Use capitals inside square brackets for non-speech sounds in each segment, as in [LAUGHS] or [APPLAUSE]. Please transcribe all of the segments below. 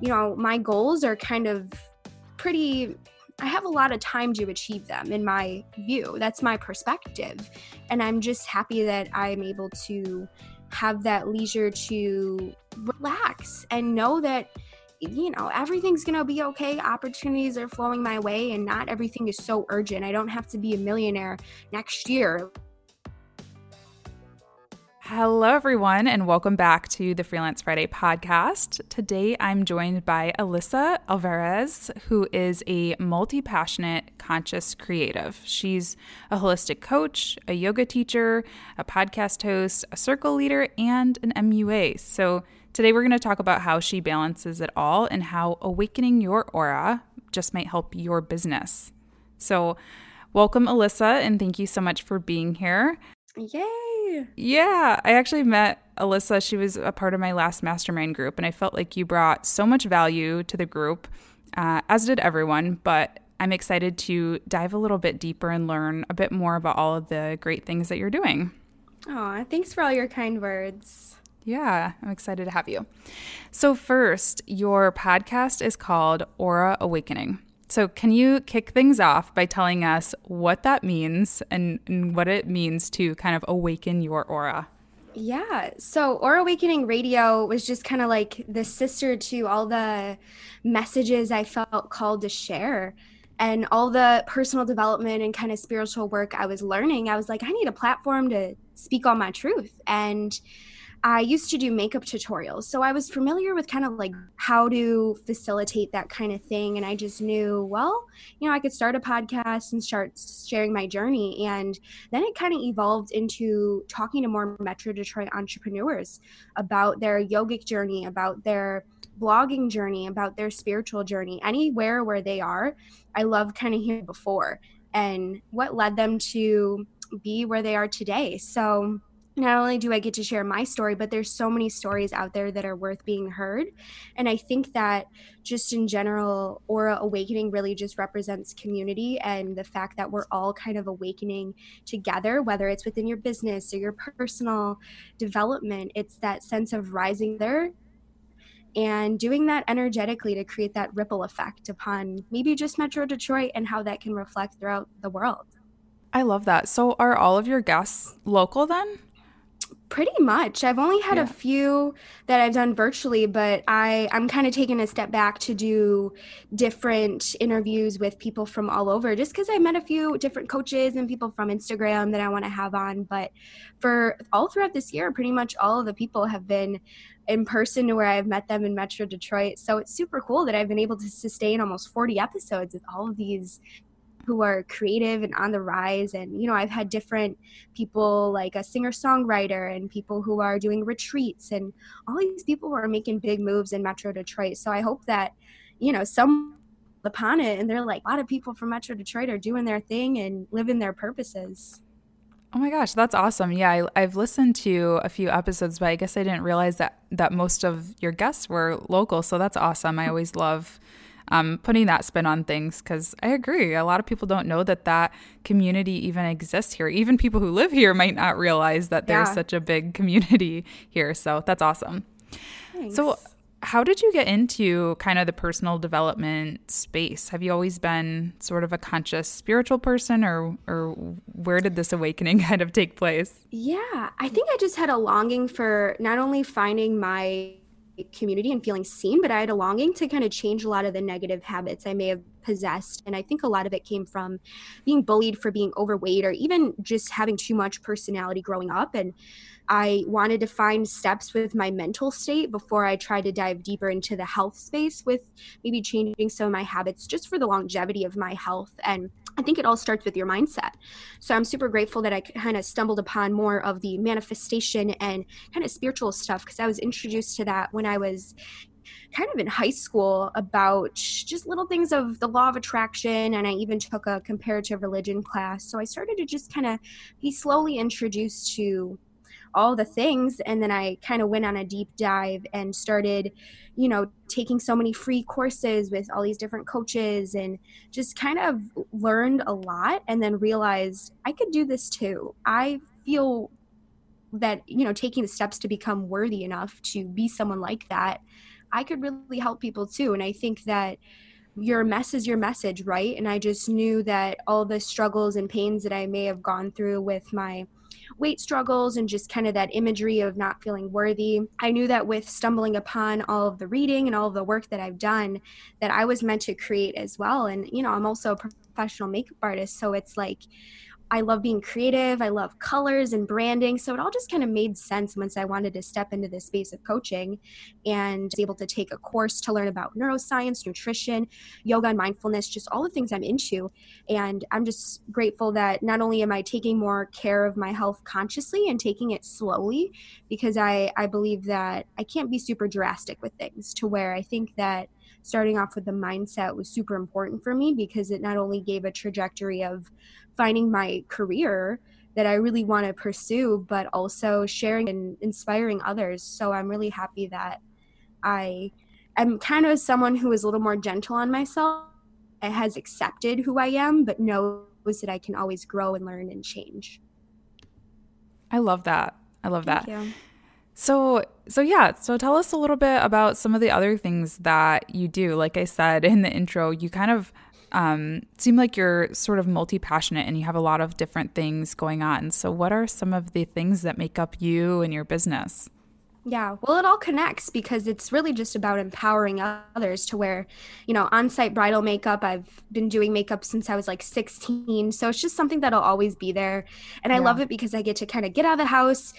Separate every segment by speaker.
Speaker 1: You know, my goals are kind of pretty I have a lot of time to achieve them in my view. That's my perspective. And I'm just happy that I'm able to have that leisure to relax and know that you know everything's going to be okay opportunities are flowing my way and not everything is so urgent i don't have to be a millionaire next year
Speaker 2: Hello, everyone, and welcome back to the Freelance Friday podcast. Today, I'm joined by Alyssa Alvarez, who is a multi passionate conscious creative. She's a holistic coach, a yoga teacher, a podcast host, a circle leader, and an MUA. So, today, we're going to talk about how she balances it all and how awakening your aura just might help your business. So, welcome, Alyssa, and thank you so much for being here.
Speaker 1: Yay!
Speaker 2: Yeah, I actually met Alyssa. She was a part of my last mastermind group, and I felt like you brought so much value to the group, uh, as did everyone. But I'm excited to dive a little bit deeper and learn a bit more about all of the great things that you're doing.
Speaker 1: Aw, thanks for all your kind words.
Speaker 2: Yeah, I'm excited to have you. So, first, your podcast is called Aura Awakening. So, can you kick things off by telling us what that means and, and, what it means to kind of awaken your aura?
Speaker 1: Yeah. So, Aura Awakening Radio was just kind of like the sister to all the messages I felt called to share and all the personal development and kind of spiritual work I was learning. I was like, I need a platform to speak all my truth. And I used to do makeup tutorials. So I was familiar with kind of like how to facilitate that kind of thing. And I just knew, well, you know, I could start a podcast and start sharing my journey. And then it kind of evolved into talking to more Metro Detroit entrepreneurs about their yogic journey, about their blogging journey, about their spiritual journey, anywhere where they are. I love kind of hearing before and what led them to be where they are today. So, not only do I get to share my story, but there's so many stories out there that are worth being heard. And I think that just in general, Aura Awakening really just represents community and the fact that we're all kind of awakening together, whether it's within your business or your personal development. It's that sense of rising there and doing that energetically to create that ripple effect upon maybe just Metro Detroit and how that can reflect throughout the world.
Speaker 2: I love that. So, are all of your guests local then?
Speaker 1: Pretty much. I've only had yeah. a few that I've done virtually, but I I'm kind of taking a step back to do different interviews with people from all over just cuz I met a few different coaches and people from Instagram that I want to have on, but for all throughout this year, pretty much all of the people have been in person to where I've met them in Metro Detroit. So it's super cool that I've been able to sustain almost 40 episodes with all of these who are creative and on the rise. And, you know, I've had different people like a singer songwriter and people who are doing retreats and all these people who are making big moves in Metro Detroit. So I hope that, you know, some upon it and they're like a lot of people from Metro Detroit are doing their thing and living their purposes.
Speaker 2: Oh my gosh, that's awesome. Yeah, I, have listened to a few episodes, but I guess I didn't realize that that most of your guests were local. So that's awesome. I mm-hmm. always love um, putting that spin on things because I agree. A lot of people don't know that that community even exists here. Even people who live here might not realize that there's yeah. such a big [LAUGHS] community here. So that's awesome. Thanks. So, how did you get into kind of the personal development space? Have you always been sort of a conscious spiritual person or or where did this awakening [LAUGHS] kind of take place?
Speaker 1: Yeah, I think I just had a longing for not only finding my community and feeling seen, but I had a longing to kind of change a lot of the negative habits I may have possessed. And I think a lot of it came from being bullied for being overweight or even just having too much personality growing up. And I wanted to find steps with my mental state before I tried to dive deeper into the health space with maybe changing some of my habits just for the longevity of my health. And I think it all starts with your mindset. So I'm super grateful that I kind of stumbled upon more of the manifestation and kind of spiritual stuff because I was introduced to that when I was kind of in high school about just little things of the law of attraction and I even took a comparative religion class. So I started to just kind of be slowly introduced to all the things. And then i kind of went on a deep dive and started you know taking so many free courses with all these different coaches and just kind of learned a lot and then realized i could do this too. I feel that you know taking the steps to become worthy enough to be someone like that i could really help people too. And i think that your mess is your message right? And i just knew that all the struggles and pains that i may have gone through with my weight struggles and just kind of that imagery of not feeling worthy. I knew that with stumbling upon all of the reading and all of the work that I've done, that I was meant to create as well. And, you know, I'm also a professional makeup artist. So it's like, I love being creative. I love colors and branding. So it all just kind of made sense once I wanted to step into this space of coaching and was able to take a course to learn about neuroscience, nutrition, yoga, and mindfulness, just all the things I'm into. And I'm just grateful that not only am I taking more care of my health consciously and taking it slowly, because I, I believe that I can't be super drastic with things to where I think that starting off with the mindset was super important for me because it not only gave a trajectory of finding my career that I really want to pursue, but also sharing and inspiring others. So I'm really happy that I am kind of someone who is a little more gentle on myself, has accepted who I am, but knows that I can always grow and learn and change.
Speaker 2: I love that. I love Thank that. You. So, so yeah, so tell us a little bit about some of the other things that you do. Like I said in the intro, you kind of um, seem like you're sort of multi passionate and you have a lot of different things going on. So, what are some of the things that make up you and your business?
Speaker 1: Yeah, well, it all connects because it's really just about empowering others to wear, you know, on site bridal makeup. I've been doing makeup since I was like 16. So it's just something that'll always be there. And I love it because I get to kind of get out of the house,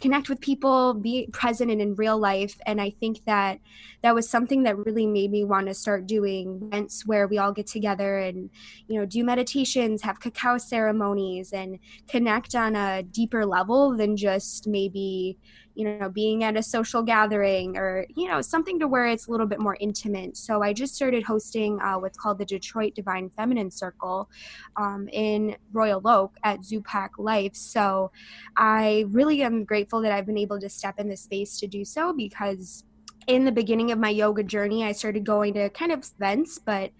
Speaker 1: connect with people, be present and in real life. And I think that that was something that really made me want to start doing events where we all get together and, you know, do meditations, have cacao ceremonies, and connect on a deeper level than just maybe, you know, being at a social gathering or, you know, something to where it's a little bit more intimate. So I just started hosting uh, what's called the Detroit Divine Feminine Circle um, in Royal Oak at Zupac Life. So I really am grateful that I've been able to step in this space to do so because in the beginning of my yoga journey, I started going to kind of events, but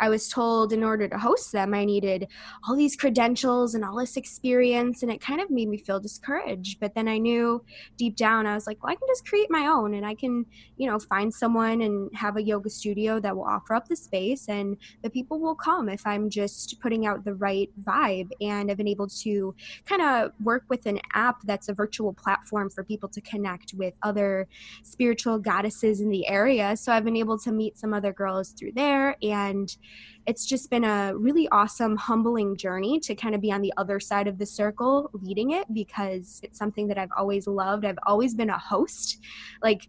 Speaker 1: I was told in order to host them, I needed all these credentials and all this experience, and it kind of made me feel discouraged. But then I knew deep down, I was like, well, I can just create my own, and I can, you know, find someone and have a yoga studio that will offer up the space, and the people will come if I'm just putting out the right vibe. And I've been able to kind of work with an app that's a virtual platform for people to connect with other spiritual goddesses in the area. So I've been able to meet some other girls through there and it's just been a really awesome, humbling journey to kind of be on the other side of the circle leading it because it's something that I've always loved. I've always been a host. Like,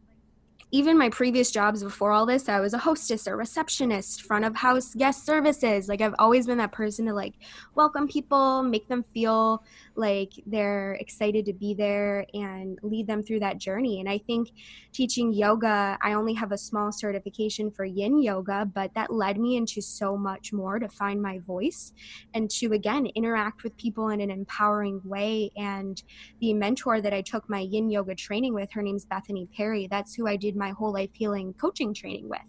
Speaker 1: even my previous jobs before all this, I was a hostess or receptionist, front of house guest services. Like I've always been that person to like welcome people, make them feel like they're excited to be there and lead them through that journey. And I think teaching yoga, I only have a small certification for yin yoga, but that led me into so much more to find my voice and to again interact with people in an empowering way. And the mentor that I took my yin yoga training with, her name's Bethany Perry. That's who I did my whole life healing coaching training with.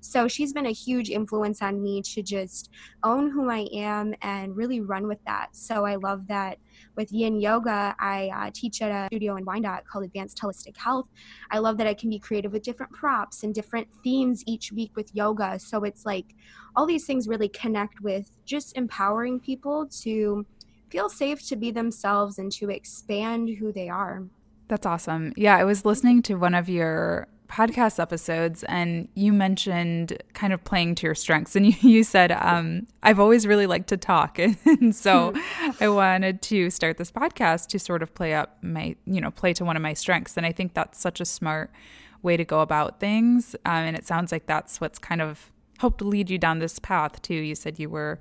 Speaker 1: So she's been a huge influence on me to just own who I am and really run with that. So I love that with yin yoga, I uh, teach at a studio in Wyandotte called Advanced Holistic Health. I love that I can be creative with different props and different themes each week with yoga. So it's like all these things really connect with just empowering people to feel safe to be themselves and to expand who they are.
Speaker 2: That's awesome. Yeah, I was listening to one of your podcast episodes and you mentioned kind of playing to your strengths. And [LAUGHS] you, you said um, i've always really liked to talk. [LAUGHS] And so [LAUGHS] i wanted to start this podcast to sort of play up my you know play to one of my strengths. And i think that's such a smart way to go about things. Um, and it sounds like that's what's kind of helped lead you down this path too. You said you were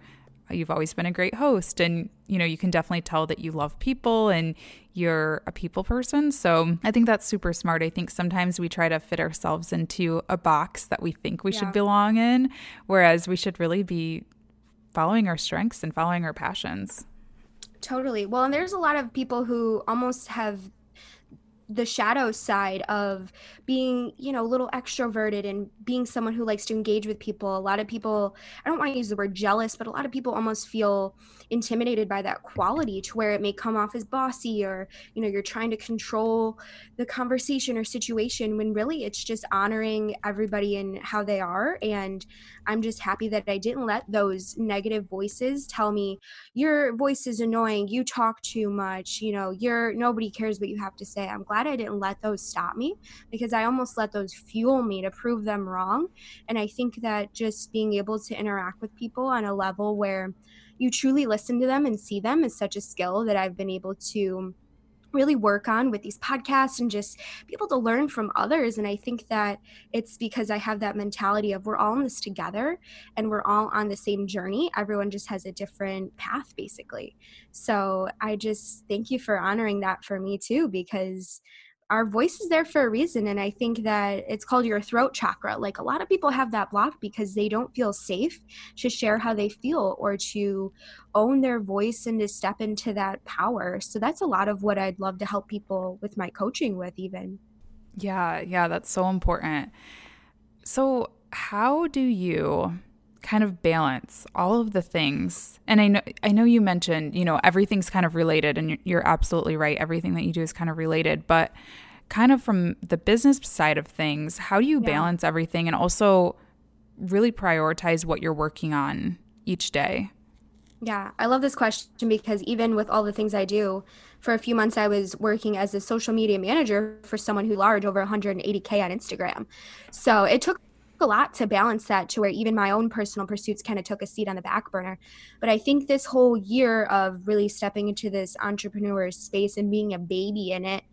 Speaker 2: you've always been a great host and you know you can definitely tell that you love people and you're a people person. So i think that's super smart. I think sometimes we try to fit ourselves into a box that we think we yeah. should belong in whereas we should really be following our strengths and following our passions.
Speaker 1: Totally. Well and there's a lot of people who almost have the shadow side of being you know a little extroverted and being someone who likes to engage with people. A lot of people i don't want to use the word jealous but a lot of people almost feel intimidated by that quality to where it may come off as bossy or you know you're trying to control the conversation or situation when really it's just honoring everybody and how they are. And i'm just happy that i didn't let those negative voices tell me your voice is annoying. You talk too much. You know you're nobody cares what you have to say. I'm glad i didn't let those stop me because i almost let those fuel me to prove them wrong. And i think that just being able to interact with people on a level where you truly listen to them and see them is such a skill that I've been able to really work on with these podcasts and just be able to learn from others. And I think that it's because I have that mentality of we're all in this together and we're all on the same journey. Everyone just has a different path, basically. So I just thank you for honoring that for me too, because our voice is there for a reason and i think that it's called your throat chakra. Like a lot of people have that block because they don't feel safe to share how they feel or to own their voice and to step into that power. So that's a lot of what i'd love to help people with my coaching with even.
Speaker 2: Yeah yeah that's so important. So how do you kind of balance all of the things. And i know i know you mentioned you know everything's kind of related and you're absolutely right. Everything that you do is kind of related. But kind of from the business side of things how do you yeah. balance everything and also really prioritize what you're working on each day?
Speaker 1: Yeah i love this question because even with all the things i do for a few months i was working as a social media manager for someone who large over 180k on instagram. So it took a lot to balance that to where even my own personal pursuits kind of took a seat on the back burner. But I think this whole year of really stepping into this entrepreneur space and being a baby in it,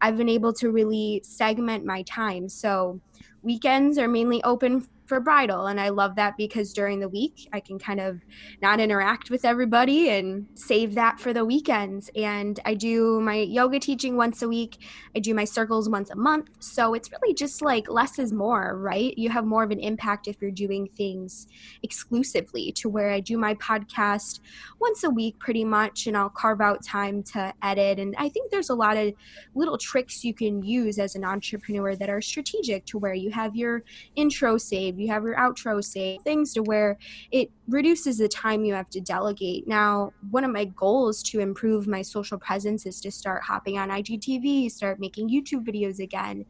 Speaker 1: I've been able to really segment my time. So weekends are mainly open for bridal and i love that because during the week i can kind of not interact with everybody and save that for the weekends. And i do my yoga teaching once a week. I do my circles once a month. So it's really just like less is more right? You have more of an impact if you're doing things exclusively to where i do my podcast once a week pretty much and i'll carve out time to edit. And i think there's a lot of little tricks you can use as an entrepreneur that are strategic to where you have your intro saved you have your outro saved, things to where it reduces the time you have to delegate. Now, one of my goals to improve my social presence is to start hopping on IGTV, start making YouTube videos again,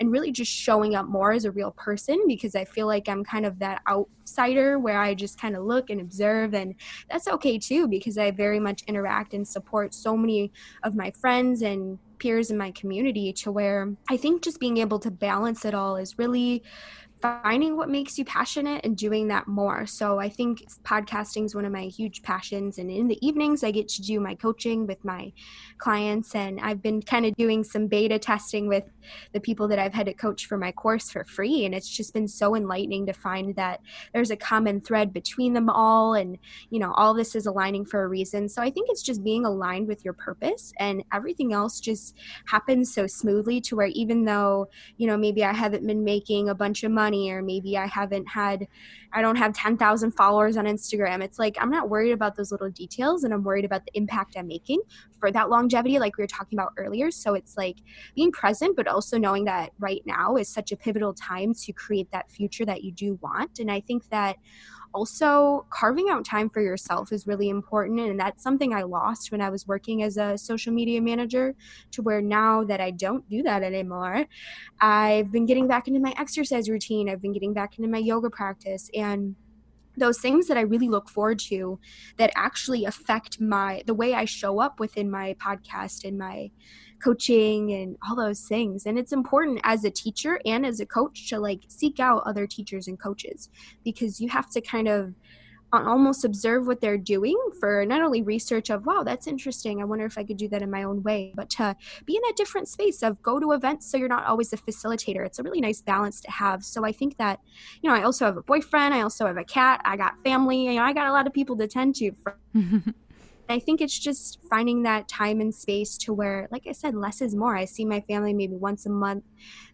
Speaker 1: and really just showing up more as a real person because I feel like I'm kind of that outsider where I just kind of look and observe. And that's okay too because I very much interact and support so many of my friends and peers in my community to where I think just being able to balance it all is really finding what makes you passionate and doing that more. So I think podcasting is one of my huge passions. And in the evenings, I get to do my coaching with my clients. And I've been kind of doing some beta testing with the people that I've had to coach for my course for free. And it's just been so enlightening to find that there's a common thread between them all. And, you know, all this is aligning for a reason. So I think it's just being aligned with your purpose and everything else just happens so smoothly to where even though, you know, maybe I haven't been making a bunch of money or maybe I haven't had I don't have 10,000 followers on Instagram. It's like I'm not worried about those little details and I'm worried about the impact I'm making for that longevity, like we were talking about earlier. So it's like being present, but also knowing that right now is such a pivotal time to create that future that you do want. And I think that also carving out time for yourself is really important and that's something i lost when i was working as a social media manager to where now that i don't do that anymore i've been getting back into my exercise routine i've been getting back into my yoga practice and those things that I really look forward to that actually affect my the way I show up within my podcast and my coaching and all those things. And it's important as a teacher and as a coach to like seek out other teachers and coaches because you have to kind of uh, almost observe what they're doing for not only research of wow that's interesting. I wonder if i could do that in my own way but to be in a different space of go to events so you're not always a facilitator. It's a really nice balance to have. So i think that you know i also have a boyfriend. I also have a cat. I got family. You know i got a lot of people to tend to [LAUGHS] I think it's just finding that time and space to where, like I said, less is more. I see my family maybe once a month.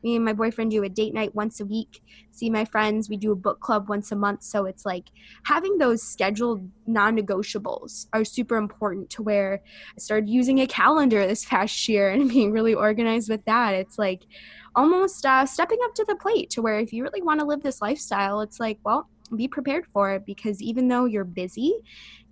Speaker 1: Me and my boyfriend do a date night once a week. See my friends, we do a book club once a month. So it's like having those scheduled non negotiables are super important to where I started using a calendar this past year and [LAUGHS] being really organized with that. It's like almost uh, stepping up to the plate to where if you really want to live this lifestyle, it's like, well, be prepared for it because even though you're busy,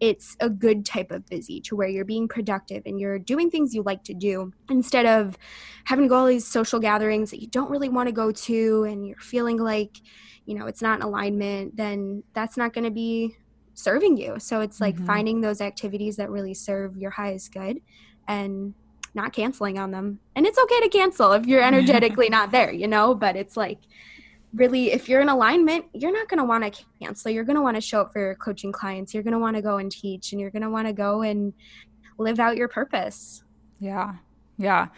Speaker 1: it's a good type of busy to where you're being productive and you're doing things you like to do instead of having to go all these social gatherings that you don't really want to go to and you're feeling like, you know, it's not in alignment, then that's not going to be serving you. So it's like mm-hmm. finding those activities that really serve your highest good and not canceling on them. And it's okay to cancel if you're [LAUGHS] energetically not there, you know, but it's like really if you're in alignment you're not going to want to cancel. You're going to want to show up for your coaching clients. You're going to want to go and teach and you're going to want to go and live out your purpose.
Speaker 2: Yeah. Yeah.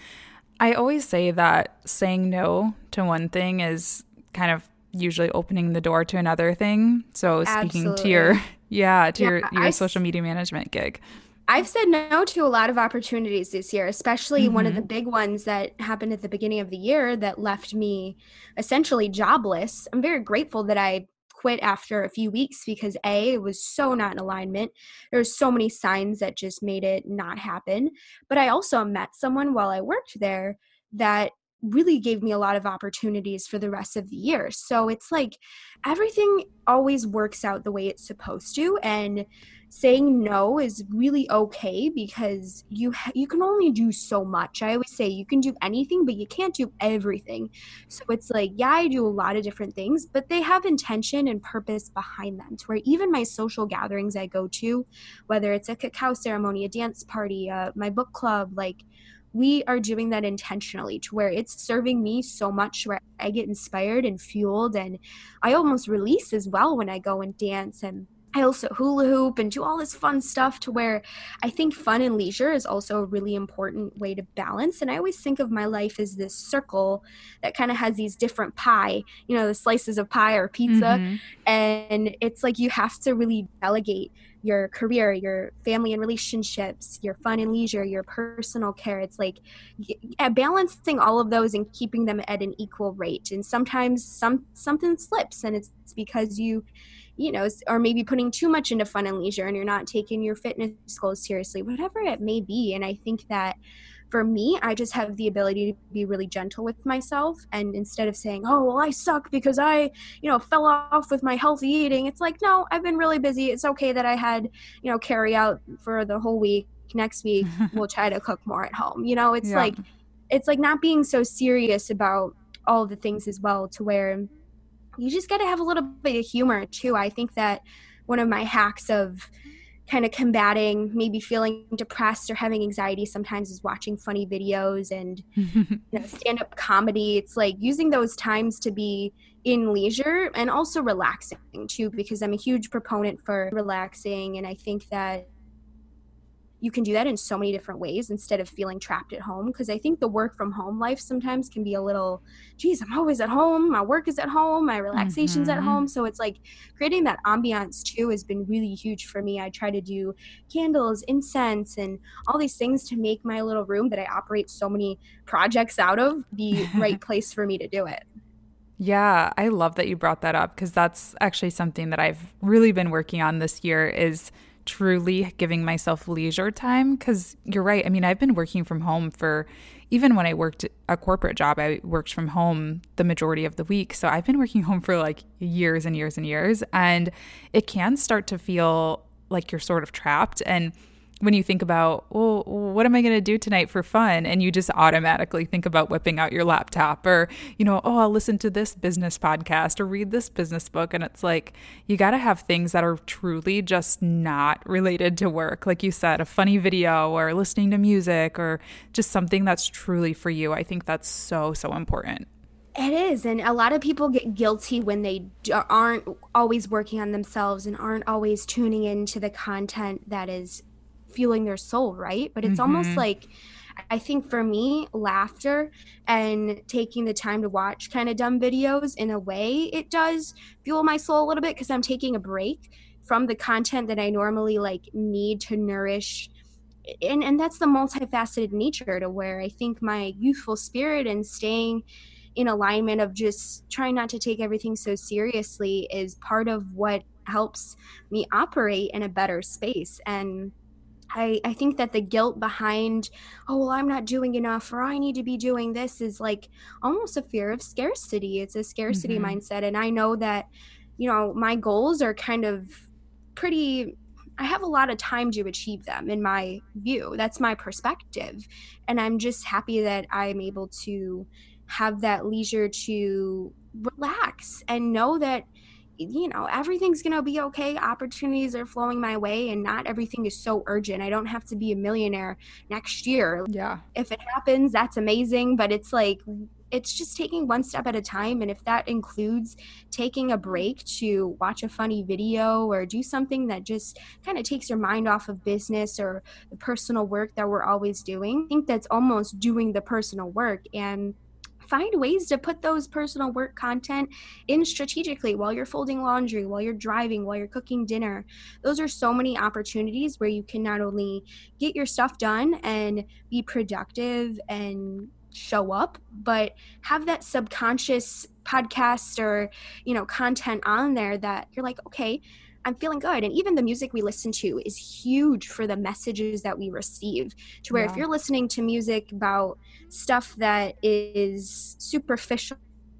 Speaker 2: I always say that saying no to one thing is kind of usually opening the door to another thing. So speaking Absolutely. to your [LAUGHS] yeah to yeah, your your I, social media management gig
Speaker 1: I've said no to a lot of opportunities this year, especially mm-hmm. one of the mm-hmm. big ones that happened at the beginning of the year that left me essentially jobless. I'm very grateful that I quit after a few weeks because A, it was so not in alignment. There were so many signs that just made it not happen. But I also met someone while I worked there that really gave me a lot of opportunities for the rest of the year. So it's like everything always works out the way it's supposed to. And saying no is really okay because you ha- you can only do so much. I always say you can do anything but you can't do everything. So it's like, yeah, I do a lot of different things, but they have intention and purpose behind them. To where even my social gatherings I go to, whether it's a cacao ceremony, a dance party, uh, my book club, like we are doing that intentionally to where it's serving me so much where I get inspired and fueled and I almost release as well when I go and dance and I also hula hoop and do all this fun stuff to where I think fun and leisure is also a really important way to balance. And I always think of my life as this circle that kind of has these different pie, you know, the slices of pie or pizza. Mm-hmm. And it's like you have to really delegate your career, your family and relationships, your fun and leisure, your personal care. It's like balancing all of those and keeping them at an equal rate. And sometimes some something slips and it's because you you know, or maybe putting too much into fun and leisure and you're not taking your fitness goals seriously, whatever it may be. And I think that for me, I just have the ability to be really gentle with myself. And instead of saying, oh, well, I suck because I, you know, fell off with my healthy eating, it's like, no, I've been really busy. It's okay that I had, you know, carry out for the whole week. Next week, [LAUGHS] we'll try to cook more at home. You know, it's yeah. like, it's like not being so serious about all the things as well to where you just got to have a little bit of humor too. I think that one of my hacks of kind of combating maybe feeling depressed or having anxiety sometimes is watching funny videos and [LAUGHS] you know, stand-up comedy it's like using those times to be in leisure and also relaxing too because i'm a huge proponent for relaxing and i think that you can do that in so many different ways instead of feeling trapped at home because i think the work from home life sometimes can be a little geez i'm always at home my work is at home my relaxation's mm-hmm. at home. So it's like creating that ambiance too has been really huge for me. I try to do candles incense and all these things to make my little room that i operate so many projects out of the right [LAUGHS] place for me to do it.
Speaker 2: Yeah, I love that you brought that up because that's actually something that I've really been working on this year is truly giving myself leisure time because you're right. I mean, I've been working from home for even when I worked a corporate job, I worked from home the majority of the week. So I've been working [LAUGHS] home for like years and years and years. And it can start to feel like you're sort of trapped. And when you think about, well, what am I going to do tonight for fun? And you just automatically think about whipping out your laptop or, you know, oh, I'll listen to this business podcast or read this business book. And it's like, you got to have things that are truly just not related to work. Like you said, a funny video or listening to music or just something that's truly for you. I think that's so, so important.
Speaker 1: It is. And a lot of people get guilty when they aren't always working on themselves and aren't always tuning into the content that is fueling their soul, right? But it's mm-hmm. almost like, I think for me, laughter and taking the time to watch kind of dumb videos in a way, it does fuel my soul a little bit because I'm taking a break from the content that I normally like need to nourish and and that's the multifaceted nature to where I think my youthful spirit and staying in alignment of just trying not to take everything so seriously is part of what helps me operate in a better space and I, I think that the guilt behind, oh, well, I'm not doing enough or I need to be doing this is like almost a fear of scarcity. It's a scarcity mm-hmm. mindset. And I know that, you know, my goals are kind of pretty I have a lot of time to achieve them in my view. That's my perspective. And I'm just happy that I'm able to have that leisure to relax and know that you know everything's going to be okay opportunities are flowing my way and not everything is so urgent i don't have to be a millionaire next year
Speaker 2: yeah
Speaker 1: if it happens that's amazing but it's like it's just taking one step at a time. And if that includes taking a break to watch a funny video or do something that just kind of takes your mind off of business or the personal work that we're always doing, I think that's almost doing the personal work. And find ways to put those personal work content in strategically while you're folding laundry, while you're driving, while you're cooking dinner. Those are so many opportunities where you can not only get your stuff done and be productive and show up but have that subconscious podcast or you know content on there that you're like okay i'm feeling good and even the music we listen to is huge for the messages that we receive to where yeah. if you're listening to music about stuff that is superficial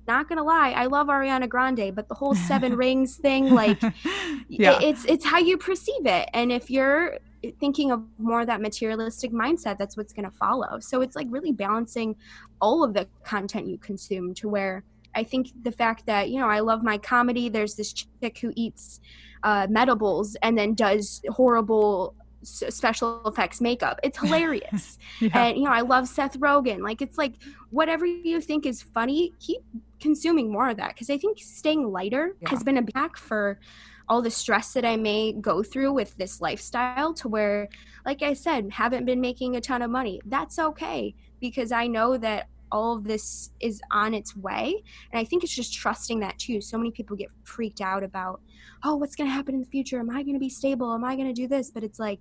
Speaker 1: not gonna lie, I love Ariana Grande, but the whole seven [LAUGHS] rings thing, like, [LAUGHS] yeah. it's it's how you perceive it. And if you're thinking of more of that materialistic mindset that's what's going to follow so it's like really balancing all of the content you consume to where i think the fact that you know i love my comedy there's this chick who eats uh, medibles and then does horrible special effects makeup. It's [LAUGHS] hilarious. yeah. And you know, I love Seth Rogen. Like it's like whatever you think is funny, keep consuming more of that because I think staying lighter yeah. has been a back for all the stress that I may go through with this lifestyle to where, like I said, haven't been making a ton of money. That's okay because I know that all of this is on its way. And I think it's just trusting that too. So many people get freaked out about, oh, what's going to happen in the future? Am I going to be stable? Am I going to do this? But it's like,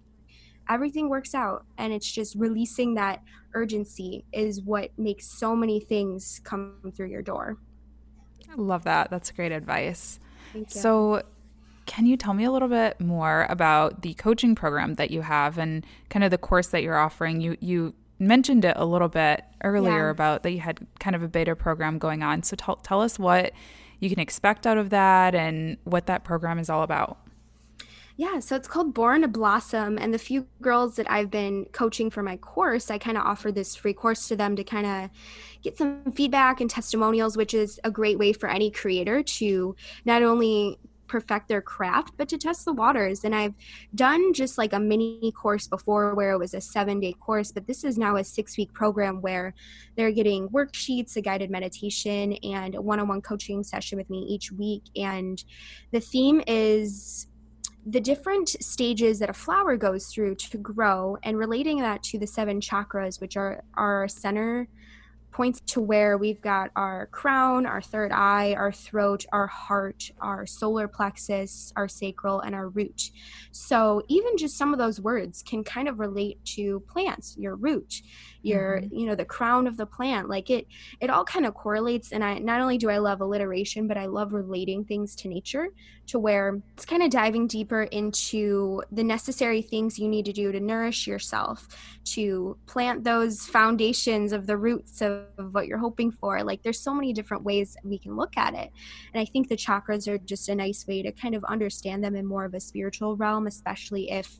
Speaker 1: everything works out and it's just releasing that urgency is what makes so many things come through your door
Speaker 2: i love that that's great advice so can you tell me a little bit more about the coaching program that you have and kind of the course that you're offering? You you mentioned it a little bit earlier yeah. about that you had kind of a beta program going on. So tell tell us what you can expect out of that and what that program is all about.
Speaker 1: Yeah, so it's called Born to Blossom. And the few girls that I've been coaching for my course, I kind of offer this free course to them to kind of get some feedback and testimonials, which is a great way for any creator to not only perfect their craft, but to test the waters. And I've done just like a mini course before where it was a seven day course, but this is now a six week program where they're getting worksheets, a guided meditation, and a one on one coaching session with me each week. And the theme is the different stages that a flower goes through to grow and relating that to the seven chakras, which are our center points to where we've got our crown, our third eye, our throat, our heart, our solar plexus, our sacral, and our root. So even just some of those words can kind of relate to plants, your root, your mm-hmm. you know the crown of the plant like it it all kind of correlates and i not only do i love alliteration but i love relating things to nature to where it's kind of diving deeper into the necessary things you need to do to nourish yourself to plant those foundations of the roots of, of what you're hoping for. Like there's so many different ways we can look at it. And I think the chakras are just a nice way to kind of understand them in more of a spiritual realm, especially if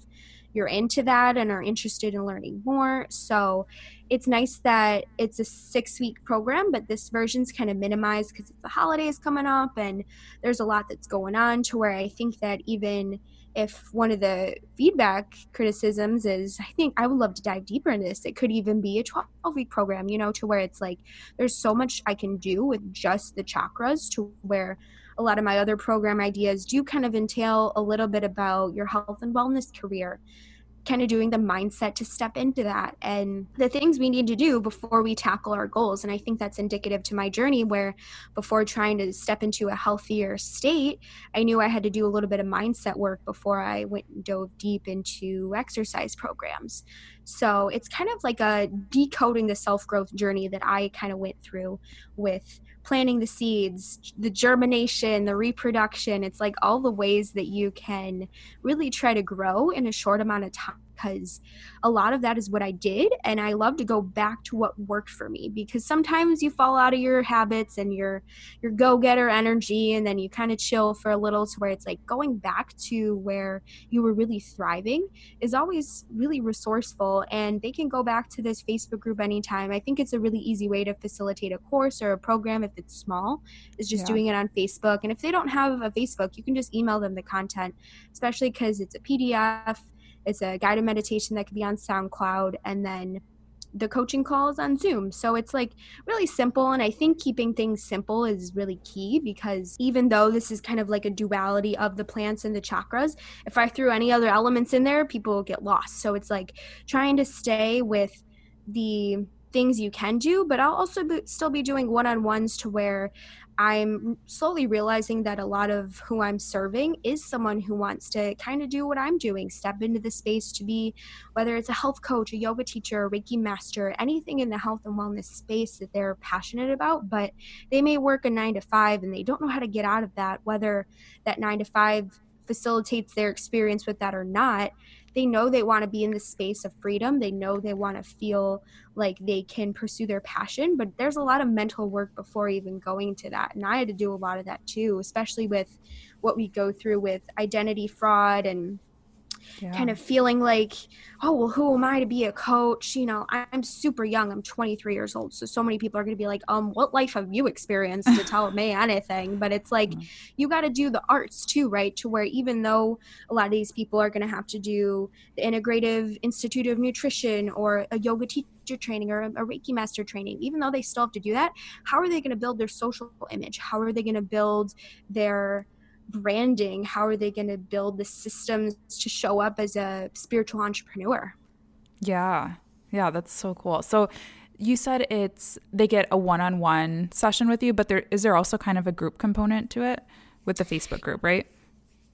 Speaker 1: you're into that and are interested in learning more. So it's nice that it's a six week program, but this version's kind of minimized because the holidays coming up and there's a lot that's going on to where I think that even if one of the feedback criticisms is i think i would love to dive deeper into this it could even be a 12 week program you know to where it's like there's so much i can do with just the chakras to where a lot of my other program ideas do kind of entail a little bit about your health and wellness career kind of doing the mindset to step into that and the things we need to do before we tackle our goals. And I think that's indicative to my journey where before trying to step into a healthier state, I knew I had to do a little bit of mindset work before I went and dove deep into exercise programs. So it's kind of like a decoding the self growth journey that I kind of went through with planting the seeds, the germination, the reproduction. It's like all the ways that you can really try to grow in a short amount of time because a lot of that is what I did. And I love to go back to what worked for me because sometimes you fall out of your habits and your your go-getter energy and then you kind of chill for a little to where it's like going back to where you were really thriving is always really resourceful and they can go back to this Facebook group anytime. I think it's a really easy way to facilitate a course or a program if it's small is just yeah. doing it on Facebook. And if they don't have a Facebook, you can just email them the content, especially because it's a PDF it's a guided meditation that can be on SoundCloud and then the coaching calls on Zoom. So it's like really simple. And I think keeping things simple is really key because even though this is kind of like a duality of the plants and the chakras, if I threw any other elements in there, people will get lost. So it's like trying to stay with the things you can do, but I'll also be, still be doing one on ones to where I'm slowly realizing that a lot of who I'm serving is someone who wants to kind of do what I'm doing, step into the space to be, whether it's a health coach, a yoga teacher, a Reiki master, anything in the health and wellness space that they're passionate about, but they may work a nine to five and they don't know how to get out of that, whether that nine to five facilitates their experience with that or not they know they want to be in the space of freedom. They know they want to feel like they can pursue their passion but there's a lot of mental work before even going to that and i had to do a lot of that too especially with what we go through with identity fraud and yeah. kind of feeling like, oh, well, who am I to be a coach? You know, I'm super young. I'm 23 years old. So, so many people are going to be like, um, what life have you experienced to tell me [LAUGHS] anything? But it's like, mm-hmm. you got to do the arts too, right? To where even though a lot of these people are going to have to do the Integrative Institute of Nutrition or a yoga teacher training or a, a Reiki master training, even though they still have to do that, how are they going to build their social image? How are they going to build their branding how are they going to build the systems to show up as a spiritual entrepreneur?
Speaker 2: Yeah. Yeah that's so cool. So you said it's they get a one-on-one session with you but there is there also kind of a group component to it with the facebook group right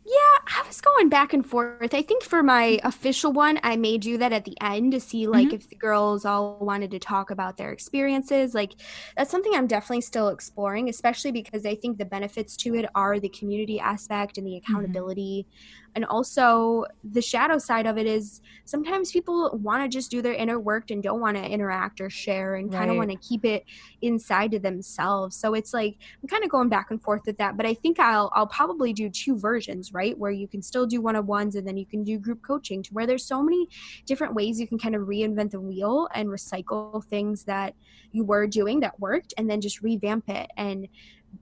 Speaker 1: yeah, I was going back and forth. I think for my official one, I may do that at the end to see like mm-hmm. if the girls all wanted to talk about their experiences. Like that's something I'm definitely still exploring, especially because I think the benefits to it are the community aspect and the mm-hmm. accountability. Mm-hmm and also the shadow side of it is sometimes people want to just do their inner work and don't want to interact or share and kind of want to keep it inside to themselves so it's like i'm kind of going back and forth with that but i think i'll i'll probably do two versions right where you can still do one-on-ones and then you can do group coaching to where there's so many different ways you can kind of reinvent the wheel and recycle things that you were doing that worked and then just revamp it. And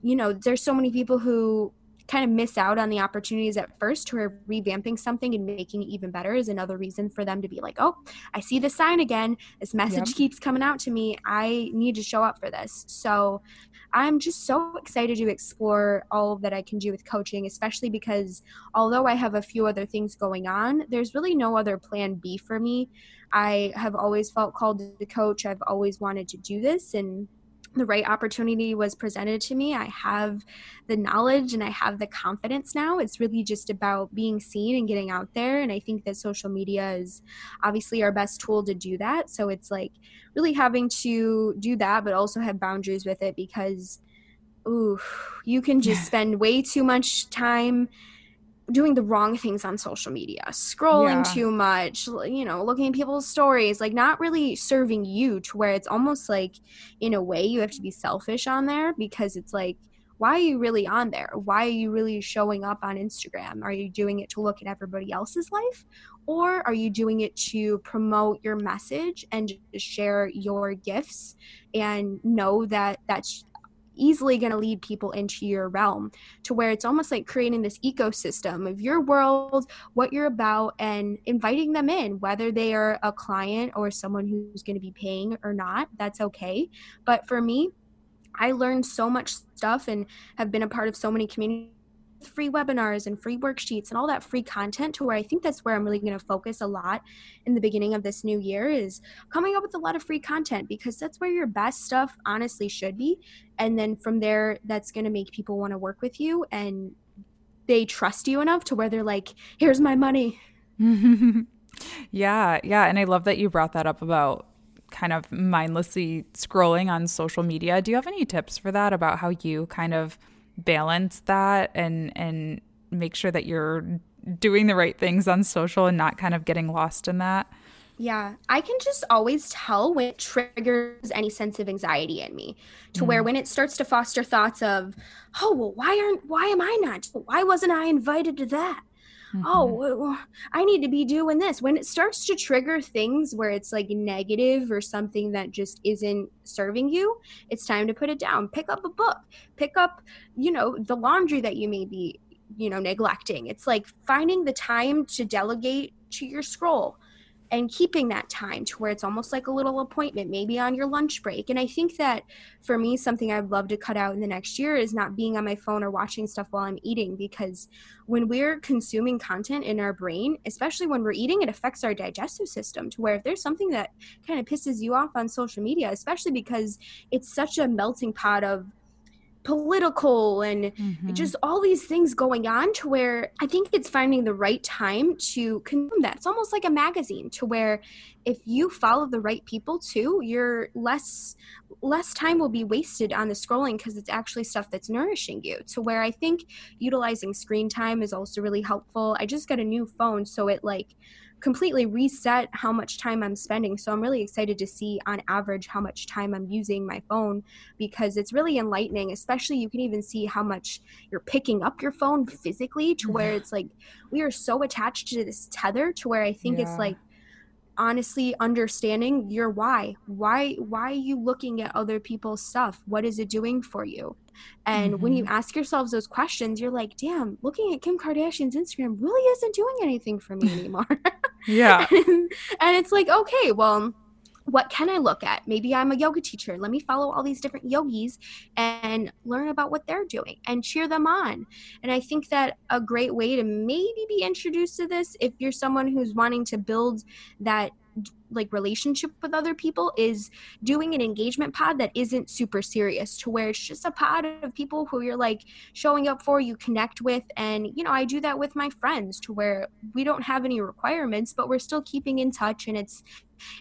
Speaker 1: you know there's so many people who kind of miss out on the opportunities at first who are revamping something and making it even better is another reason for them to be like, oh, I see the sign again. This message yep. keeps coming out to me. I need to show up for this. So I'm just so excited to explore all that I can do with coaching, especially because although I have a few other things going on, there's really no other plan B for me. I have always felt called to coach. I've always wanted to do this and the right opportunity was presented to me. I have the knowledge and I have the confidence now. It's really just about being seen and getting out there. And I think that social media is obviously our best tool to do that. So it's like really having to do that, but also have boundaries with it because, ooh, you can just spend way too much time doing the wrong things on social media, scrolling yeah. too much, you know, looking at people's stories, like not really serving you to where it's almost like in a way you have to be selfish on there because it's like why are you really on there? Why are you really showing up on Instagram? Are you doing it to look at everybody else's life? Or are you doing it to promote your message and share your gifts and know that that's easily going to lead people into your realm to where it's almost like creating this ecosystem of your world, what you're about, and inviting them in, whether they are a client or someone who's going to be paying or not. That's okay. But for me, I learned so much stuff and have been a part of so many communities free webinars and free worksheets and all that free content to where I think that's where I'm really going to focus a lot in the beginning of this new year is coming up with a lot of free content because that's where your best stuff honestly should be. And then from there, that's going to make people want to work with you and they trust you enough to where they're like, here's my money. [LAUGHS]
Speaker 2: yeah. Yeah. And I love that you brought that up about kind of mindlessly scrolling on social media. Do you have any tips for that about how you kind of balance that and and make sure that you're doing the right things on social and not kind of getting lost in that?
Speaker 1: Yeah, I can just always tell when it triggers any sense of anxiety in me to mm. where when it starts to foster thoughts of, oh, well, why aren't, why am I not? Why wasn't I invited to that? Oh, mm-hmm. Oh, I need to be doing this. When it starts to trigger things where it's like negative or something that just isn't serving you, it's time to put it down. Pick up a book, pick up, you know, the laundry that you may be, you know, neglecting. It's like finding the time to delegate to your scroll and keeping that time to where it's almost like a little appointment, maybe on your lunch break. And I think that for me, something I'd love to cut out in the next year is not being on my phone or watching stuff while I'm eating because when we're consuming content in our brain, especially when we're eating, it affects our digestive system to where if there's something that kind of pisses you off on social media, especially because it's such a melting pot of political and mm-hmm. just all these things going on to where I think it's finding the right time to consume that. It's almost like a magazine to where if you follow the right people too, you're less less time will be wasted on the scrolling because it's actually stuff that's nourishing you. To where I think utilizing screen time is also really helpful. I just got a new phone so it like completely reset how much time I'm spending. So I'm really excited to see on average how much time I'm using my phone because it's really enlightening, especially you can even see how much you're picking up your phone physically to where it's like we are so attached to this tether to where I think yeah. it's like honestly understanding your why why why are you looking at other people's stuff what is it doing for you and mm-hmm. when you mm-hmm. ask yourselves those questions you're like damn looking at kim kardashian's instagram really isn't doing anything for me [LAUGHS] anymore
Speaker 2: yeah
Speaker 1: and, [LAUGHS] and it's like okay well what can I look at? Maybe I'm a yoga teacher. Let me follow all these different yogis and learn about what they're doing and cheer them on. And I think that a great way to maybe be introduced to this, if you're someone who's wanting to build that like relationship with other people is doing an engagement pod that isn't super serious to where it's just a pod of people who you're like showing up for you connect with and you know i do that with my friends to where we don't have any requirements but we're still keeping in touch and it's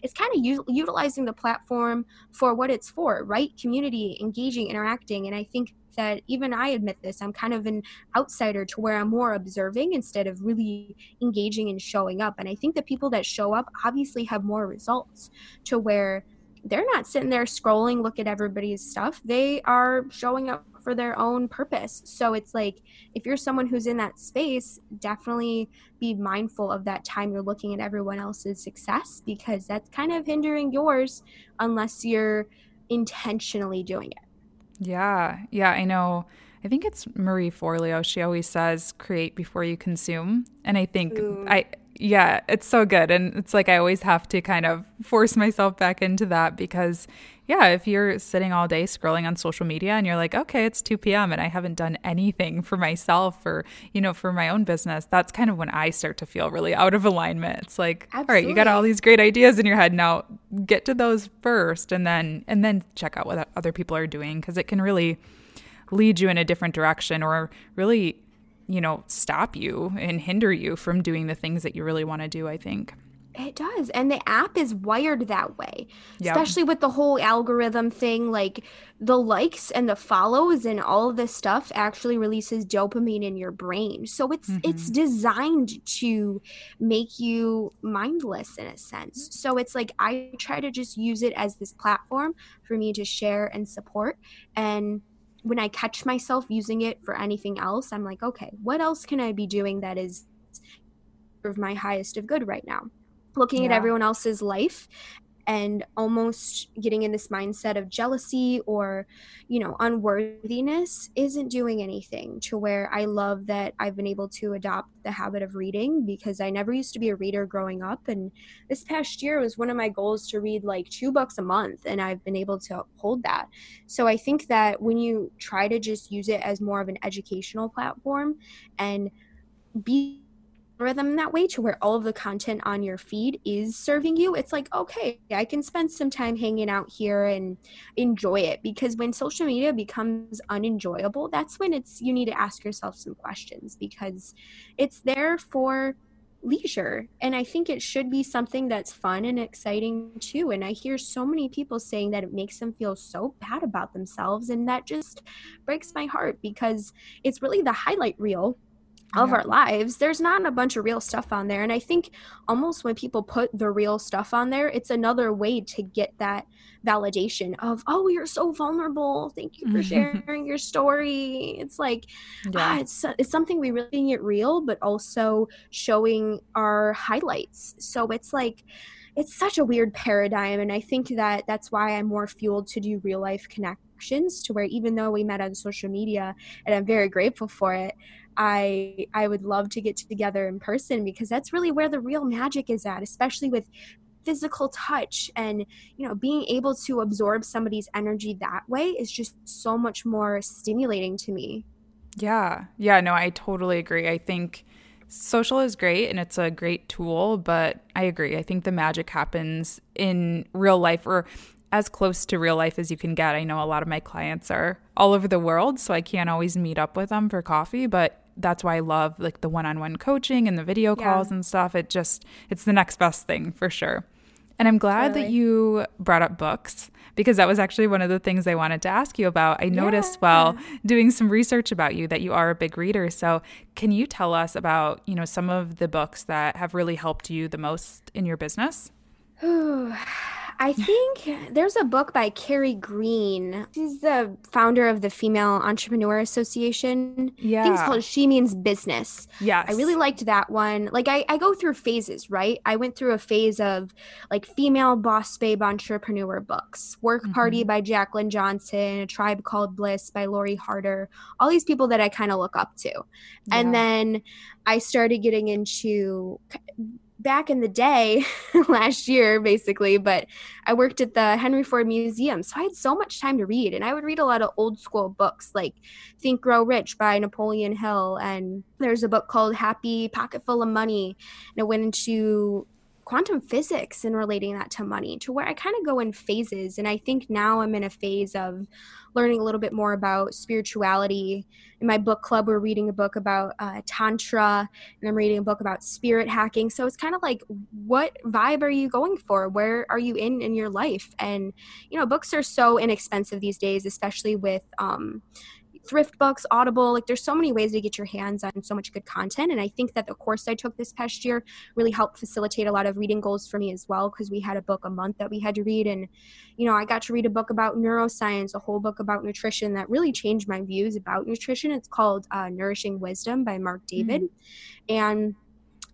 Speaker 1: it's kind of u- utilizing the platform for what it's for right community engaging interacting and i think that even I admit this, I'm kind of an outsider to where I'm more observing instead of really engaging and showing up. And I think the people that show up obviously have more results to where they're not sitting there scrolling, look at everybody's stuff. They are showing up for their own purpose. So it's like if you're someone who's in that space, definitely be mindful of that time you're looking at everyone else's success because that's kind of hindering yours unless you're intentionally doing it.
Speaker 2: Yeah. Yeah. I know. I think it's Marie Forleo. She always says, create before you consume. And I think Ooh. I, yeah, it's so good. And it's like I always have to kind of force myself back into that because, yeah, if you're sitting all day scrolling on social media and you're like, okay, it's 2 p.m. and I haven't done anything for myself or, you know, for my own business, that's kind of when I start to feel really out of alignment. It's like, Absolutely. all right, you got all these great ideas in your head. Now get to those first and then, and then check out what other people are doing because it can really lead you in a different direction or really you know, stop you and hinder you from doing the things that you really want to do, I think.
Speaker 1: It does. And the app is wired that way, yep. especially with the whole algorithm thing. Like the likes and the follows and all of this stuff actually releases dopamine in your brain. So it's mm-hmm. it's designed to make you mindless in a sense. So it's like I try to just use it as this platform for me to share and support. And when I catch myself using it for anything else, I'm like, okay, what else can I be doing that is of my highest of good right now? Looking yeah. at everyone else's life and almost getting in this mindset of jealousy or you know unworthiness isn't doing anything to where i love that i've been able to adopt the habit of reading because i never used to be a reader growing up. And this past year was one of my goals to read like two books a month and i've been able to hold that. So i think that when you try to just use it as more of an educational platform and be rhythm that way to where all of the content on your feed is serving you it's like okay i can spend some time hanging out here and enjoy it. Because when social media becomes unenjoyable that's when it's you need to ask yourself some questions because it's there for leisure. And i think it should be something that's fun and exciting too. And i hear so many people saying that it makes them feel so bad about themselves and that just breaks my heart because it's really the highlight reel of yeah. our lives there's not a bunch of real stuff on there and i think almost when people put the real stuff on there it's another way to get that validation of oh you're so vulnerable thank you for [LAUGHS] sharing your story it's like yeah. ah, it's, it's something we really get real but also showing our highlights so it's like it's such a weird paradigm and i think that that's why i'm more fueled to do real life connections to where even though we met on social media and i'm very grateful for it I I would love to get together in person because that's really where the real magic is at, especially with physical touch and you know being able to absorb somebody's energy that way is just so much more stimulating to me.
Speaker 2: Yeah. Yeah, no, I totally agree. I think social is great and it's a great tool, but I agree. I think the magic happens in real life or as close to real life as you can get. I know a lot of my clients are all over the world, so I can't always meet up with them for coffee, but that's why I love like the one-on-one coaching and the video calls yeah. and stuff. It just it's the next best thing for sure. And I'm glad totally. that you brought up books because that was actually one of the things I wanted to ask you about. I noticed yeah. while doing some research about you that you are a big reader. So, can you tell us about, you know, some of the books that have really helped you the most in your business?
Speaker 1: I think there's a book by Carrie Green. She's the founder of the Female Entrepreneur Association. Yeah. I think it's called She Means Business.
Speaker 2: Yes.
Speaker 1: I really liked that one. Like I, I go through phases, right? I went through a phase of like female boss babe entrepreneur books, Work mm-hmm. Party by Jaclyn Johnson, A Tribe Called Bliss by Lori Harder, all these people that I kind of look up to. Yeah. And then I started getting into back in the day [LAUGHS] last year basically but i worked at the henry ford museum so i had so much time to read and i would read a lot of old school books like think grow rich by napoleon hill and there's a book called happy pocket full of money and it went into quantum physics and relating that to money to where I kind of go in phases. And I think now I'm in a phase of learning a little bit more about spirituality. In my book club, we're reading a book about uh, Tantra and I'm reading a book about spirit hacking. So it's kind of like, what vibe are you going for? Where are you in in your life? And, you know, books are so inexpensive these days, especially with, um, thrift books, Audible. Like there's so many ways to get your hands on so much good content. And I think that the course I took this past year really helped facilitate a lot of reading goals for me as well because we had a book a month that we had to read. And, you know, I got to read a book about neuroscience, a whole book about nutrition that really changed my views about nutrition. It's called uh, Nourishing Wisdom by Marc David. Mm-hmm. And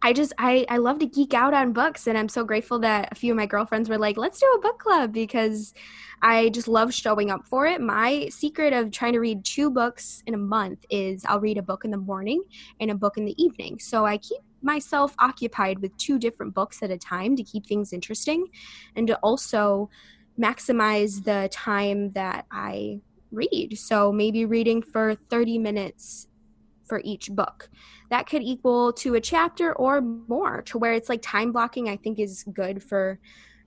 Speaker 1: I just I I love to geek out on books and I'm so grateful that a few of my girlfriends were like, "Let's do a book club" because I just love showing up for it. My secret of trying to read two books in a month is I'll read a book in the morning and a book in the evening. So I keep myself occupied with two different books at a time to keep things interesting and to also maximize the time that I read. So maybe reading for 30 minutes for each book. That could equal to a chapter or more to where it's like time blocking i think is good for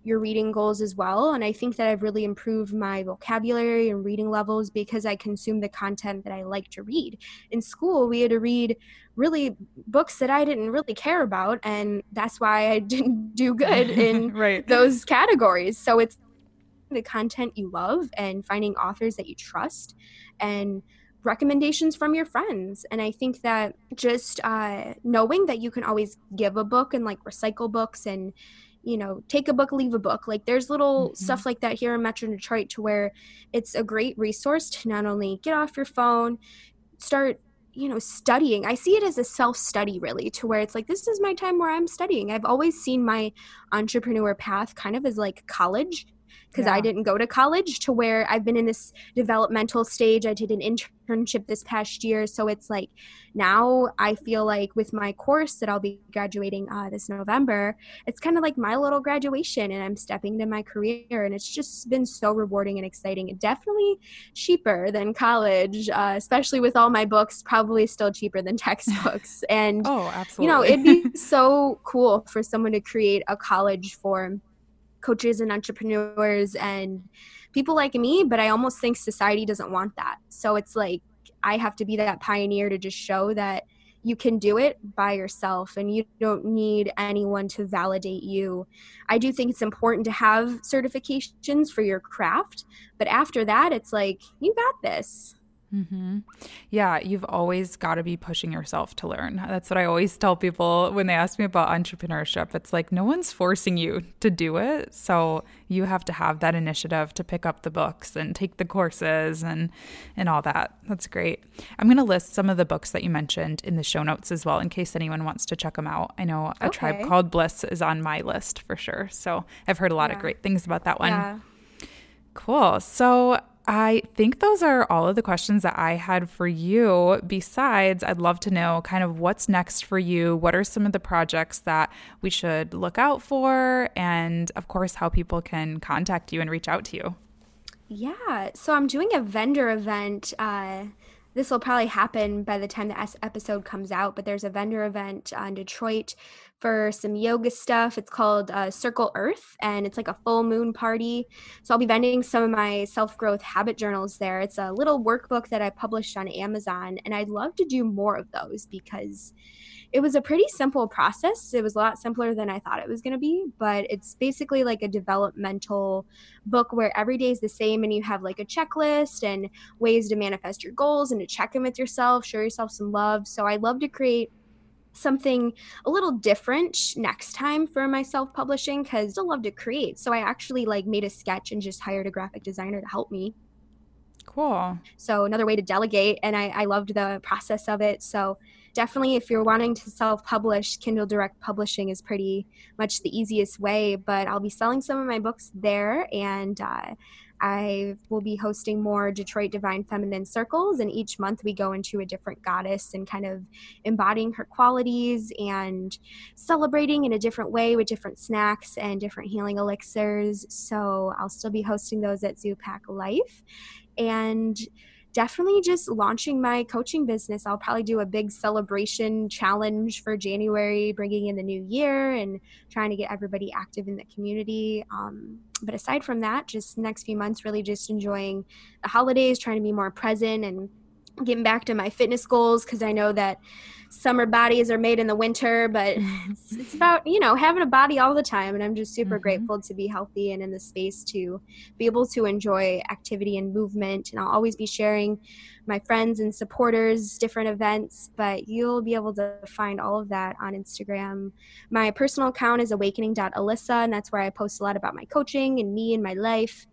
Speaker 1: your reading goals as well. And i think that i've really improved my vocabulary and reading levels because i consume the content that i like to read. In school we had to read really books that i didn't really care about and that's why i [LAUGHS] didn't do good [LAUGHS] in
Speaker 2: right.
Speaker 1: those categories. So it's the content you love and finding authors that you trust and recommendations from your friends. And I think that just uh, knowing that you can always give a book and like recycle books and you know, take a book, leave a book. Like there's little mm-hmm. stuff like that here in Metro Detroit to where it's a great resource to not only get off your phone, start you know studying i see it as a self study really to where it's like this is my time where i'm studying i've always seen my entrepreneur path kind of as like college because yeah. I didn't go to college to where I've been in this developmental stage. I did an internship this past year. So it's like now I feel like with my course that I'll be graduating uh, this November, it's kind of like my little graduation and I'm stepping into my career. And it's just been so rewarding and exciting and definitely cheaper than college, uh, especially with all my books, probably still cheaper than [LAUGHS] textbooks. And,
Speaker 2: oh, absolutely.
Speaker 1: you know, it'd be [LAUGHS] so cool for someone to create a college for coaches and entrepreneurs and people like me, but I almost think society doesn't want that. So it's like I have to be that pioneer to just show that you can do it by yourself and you don't need anyone to validate you. I do think it's important to have certifications for your craft, but after that, it's like, you got this.
Speaker 2: Mm-hmm. Yeah, you've always got to be pushing yourself to learn. That's what I always tell people when they ask me about entrepreneurship. It's like no one's forcing you to do it. So you have to have that initiative to pick up the books and take the courses and and all that. That's great. I'm going to list some of the books that you mentioned in the show notes as well in case anyone wants to check them out. I know A okay. Tribe Called Bliss is on my list for sure. So I've heard a lot yeah. of great things about that one. Yeah. Cool. So I think those are all of the questions that I had for you. Besides, I'd love to know kind of what's next for you. What are some of the projects that we should look out for? And of course, how people can contact you and reach out to you.
Speaker 1: Yeah. So I'm doing a vendor event. Uh, this will probably happen by the time the episode comes out, but there's a vendor event in Detroit for some yoga stuff. It's called uh, Circle Earth, and it's like a full moon party. So I'll be vending some of my self growth habit journals there. It's a little workbook that I published on Amazon, and I'd love to do more of those because it was a pretty simple process. It was a lot simpler than I thought it was going to be, but it's basically like a developmental book where every day is the same and you have like a checklist and ways to manifest your goals and to check in with yourself, show yourself some love. So I love to create something a little different next time for my self-publishing because I still love to create. So I actually like made a sketch and just hired a graphic designer to help me.
Speaker 2: Cool.
Speaker 1: So another way to delegate and I, I loved the process of it. So definitely if you're wanting to self-publish, Kindle Direct Publishing is pretty much the easiest way. But I'll be selling some of my books there and uh, I will be hosting more Detroit Divine Feminine Circles, and each month we go into a different goddess and kind of embodying her qualities and celebrating in a different way with different snacks and different healing elixirs. So I'll still be hosting those at Zoopak Life. And definitely just launching my coaching business. I'll probably do a big celebration challenge for January, bringing in the new year and trying to get everybody active in the community. Um, but aside from that, just next few months, really just enjoying the holidays, trying to be more present and getting back to my fitness goals because I know that summer bodies are made in the winter, but [LAUGHS] it's, it's, about, you know, having a body all the time. And I'm just super mm-hmm. grateful to be healthy and in the space to be able to enjoy activity and movement. And I'll always be sharing my friends and supporters, different events, but you'll be able to find all of that on Instagram. My personal account is awakening.alyssa, and that's where I post a lot about my coaching and me and my life.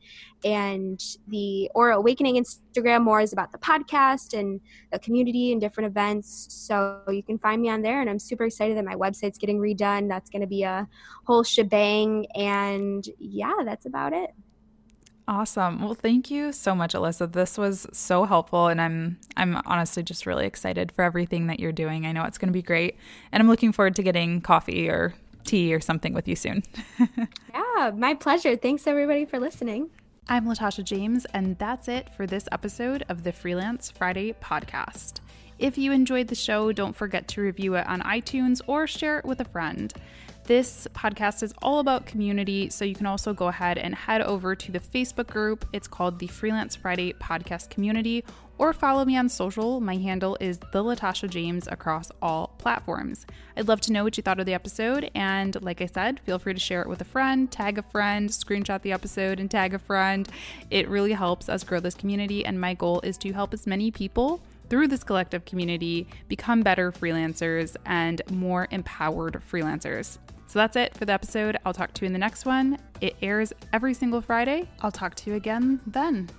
Speaker 1: And the Aura Awakening Instagram more is about the podcast and the community and different events. So you can find me on there, and I'm super excited that my website's getting redone. That's going to be a whole shebang. And yeah, that's about it.
Speaker 2: Awesome. Well, thank you so much, Alyssa. This was so helpful and I'm I'm honestly just really excited for everything that you're doing. I know it's going to be great and I'm looking forward to getting coffee or tea or something with you soon. [LAUGHS]
Speaker 1: yeah, my pleasure. Thanks everybody for listening.
Speaker 2: I'm Latasha James and that's it for this episode of the Freelance Friday podcast. If you enjoyed the show, don't forget to review it on iTunes or share it with a friend. This podcast is all about community, so you can also go ahead and head over to the Facebook group. It's called the Freelance Friday Podcast Community, or follow me on social. My handle is the Latasha James across all platforms. I'd love to know what you thought of the episode, and like I said, feel free to share it with a friend, tag a friend, screenshot the episode, and tag a friend. It really helps us grow this community, and my goal is to help as many people through this collective community become better freelancers and more empowered freelancers. So that's it for the episode. I'll talk to you in the next one. It airs every single Friday. I'll talk to you again then.